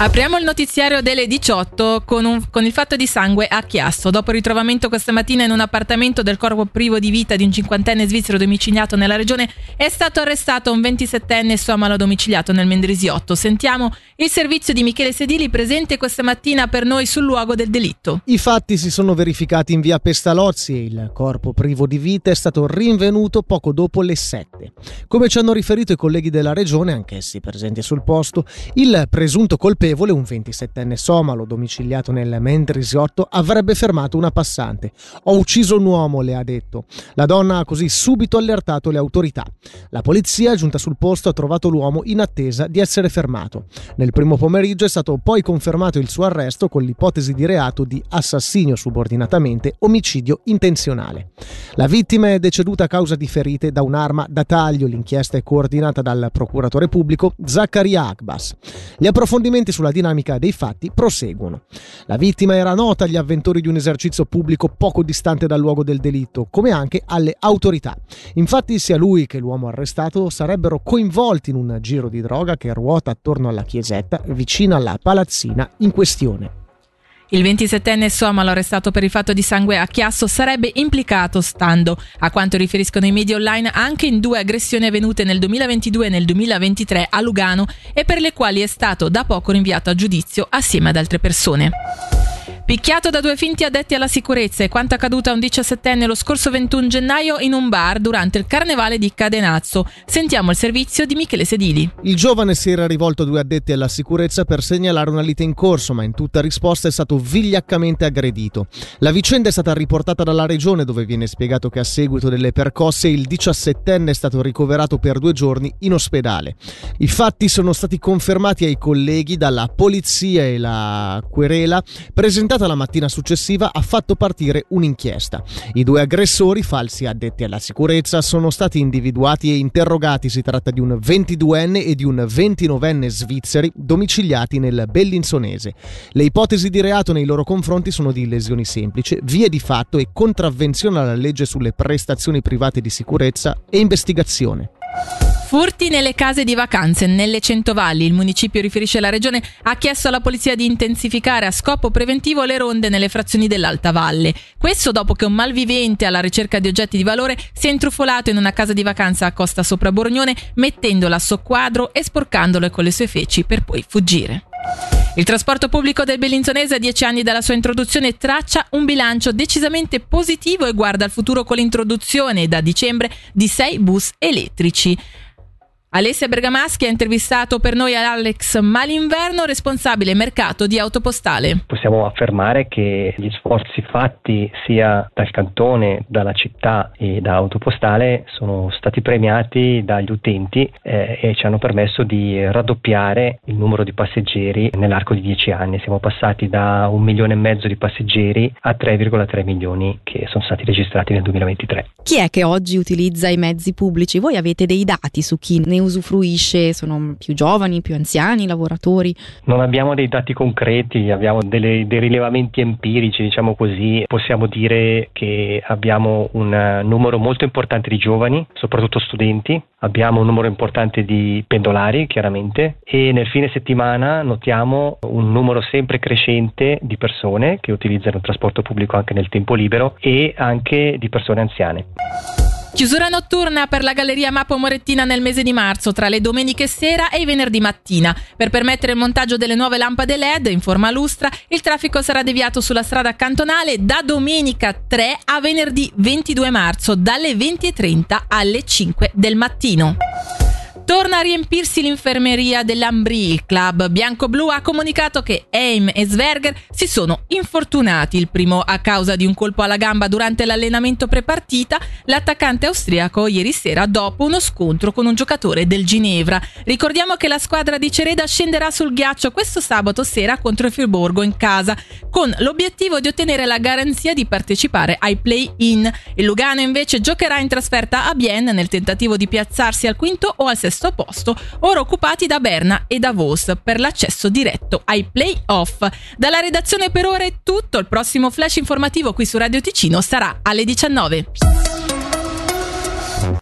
Apriamo il notiziario delle 18 con, un, con, il fatto di sangue a Chiasso. Dopo il ritrovamento questa mattina in un appartamento del corpo privo di vita di un cinquantenne svizzero domiciliato nella regione, è stato arrestato un 27enne somalo domiciliato nel Mendrisiotto. Sentiamo il servizio di Michele Sedili presente questa mattina per noi sul luogo del delitto. I fatti si sono verificati in via Pestalozzi e il corpo privo di vita è stato rinvenuto poco dopo le 7. Come ci hanno riferito i colleghi della regione, anch'essi presenti sul posto, il presunto colpevole colpevole, un 27enne somalo domiciliato nel Mendrisiotto, avrebbe fermato una passante. Ho ucciso un uomo, le ha detto. La donna ha così subito allertato le autorità. La polizia, giunta sul posto, ha trovato l'uomo in attesa di essere fermato. Nel primo pomeriggio è stato poi confermato il suo arresto con l'ipotesi di reato di assassinio subordinatamente, omicidio intenzionale. La vittima è deceduta a causa di ferite da un'arma da taglio. L'inchiesta è coordinata dal procuratore pubblico Zaccaria Akbas. Gli approfondimenti sulla dinamica dei fatti proseguono. La vittima era nota agli avventori di un esercizio pubblico poco distante dal luogo del delitto, come anche alle autorità. Infatti sia lui che l'uomo arrestato sarebbero coinvolti in un giro di droga che ruota attorno alla chiesetta vicino alla palazzina in questione. Il 27enne somalo arrestato per il fatto di sangue a Chiasso sarebbe implicato, stando a quanto riferiscono i media online, anche in due aggressioni avvenute nel 2022 e nel 2023 a Lugano e per le quali è stato da poco rinviato a giudizio assieme ad altre persone. Picchiato da due finti addetti alla sicurezza e quanto accaduto a un diciassettenne lo scorso 21 gennaio in un bar durante il carnevale di Cadenazzo. Sentiamo il servizio di Michele Sedili. Il giovane si era rivolto a due addetti alla sicurezza per segnalare una lite in corso, ma in tutta risposta è stato vigliaccamente aggredito. La vicenda è stata riportata dalla regione dove viene spiegato che a seguito delle percosse il diciassettenne è stato ricoverato per due giorni in ospedale. I fatti sono stati confermati ai colleghi dalla polizia e la querela presentata iniziata la mattina successiva ha fatto partire un'inchiesta. I due aggressori, falsi addetti alla sicurezza, sono stati individuati e interrogati. Si tratta di un 22enne e di un 29enne svizzeri domiciliati nel Bellinzonese. Le ipotesi di reato nei loro confronti sono di lesioni semplici, vie di fatto e contravvenzione alla legge sulle prestazioni private di sicurezza e investigazione. Furti nelle case di vacanze nelle Centovalli. Il municipio, riferisce la regione, ha chiesto alla polizia di intensificare a scopo preventivo le ronde nelle frazioni dell'Alta Valle. Questo dopo che un malvivente alla ricerca di oggetti di valore si è intrufolato in una casa di vacanza a Costa Sopra Borgnone, mettendola a soqquadro e sporcandole con le sue feci per poi fuggire. Il trasporto pubblico del Bellinzonese a dieci anni dalla sua introduzione traccia un bilancio decisamente positivo e guarda al futuro con l'introduzione da dicembre di sei bus elettrici. Alessia Bergamaschi ha intervistato per noi Alex Malinverno, responsabile mercato di Autopostale. Possiamo affermare che gli sforzi fatti sia dal cantone, dalla città e da Autopostale sono stati premiati dagli utenti eh, e ci hanno permesso di raddoppiare il numero di passeggeri nell'arco di dieci anni. Siamo passati da un milione e mezzo di passeggeri a 3,3 milioni che sono stati registrati nel 2023. Chi è che oggi utilizza i mezzi pubblici? Voi avete dei dati su chi ne usufruisce? Sono più giovani, più anziani, lavoratori? Non abbiamo dei dati concreti, abbiamo delle, dei rilevamenti empirici, diciamo così. Possiamo dire che abbiamo un numero molto importante di giovani, soprattutto studenti, abbiamo un numero importante di pendolari, chiaramente, e nel fine settimana notiamo un numero sempre crescente di persone che utilizzano il trasporto pubblico anche nel tempo libero e anche di persone anziane. Chiusura notturna per la Galleria Mapo Morettina nel mese di marzo, tra le domeniche sera e i venerdì mattina. Per permettere il montaggio delle nuove lampade LED in forma lustra, il traffico sarà deviato sulla strada cantonale da domenica 3 a venerdì 22 marzo, dalle 20.30 alle 5 del mattino. Torna a riempirsi l'infermeria dell'Ambri. Il club bianco-blu ha comunicato che Aim e Sverger si sono infortunati. Il primo a causa di un colpo alla gamba durante l'allenamento prepartita, l'attaccante austriaco ieri sera dopo uno scontro con un giocatore del Ginevra. Ricordiamo che la squadra di Cereda scenderà sul ghiaccio questo sabato sera contro il Friburgo in casa, con l'obiettivo di ottenere la garanzia di partecipare ai play-in. Il Lugano invece giocherà in trasferta a Bienne nel tentativo di piazzarsi al quinto o al sesto sesto posto, ora occupati da Berna e da Vos per l'accesso diretto ai play-off. Dalla redazione per ora è tutto, il prossimo flash informativo qui su Radio Ticino sarà alle 19.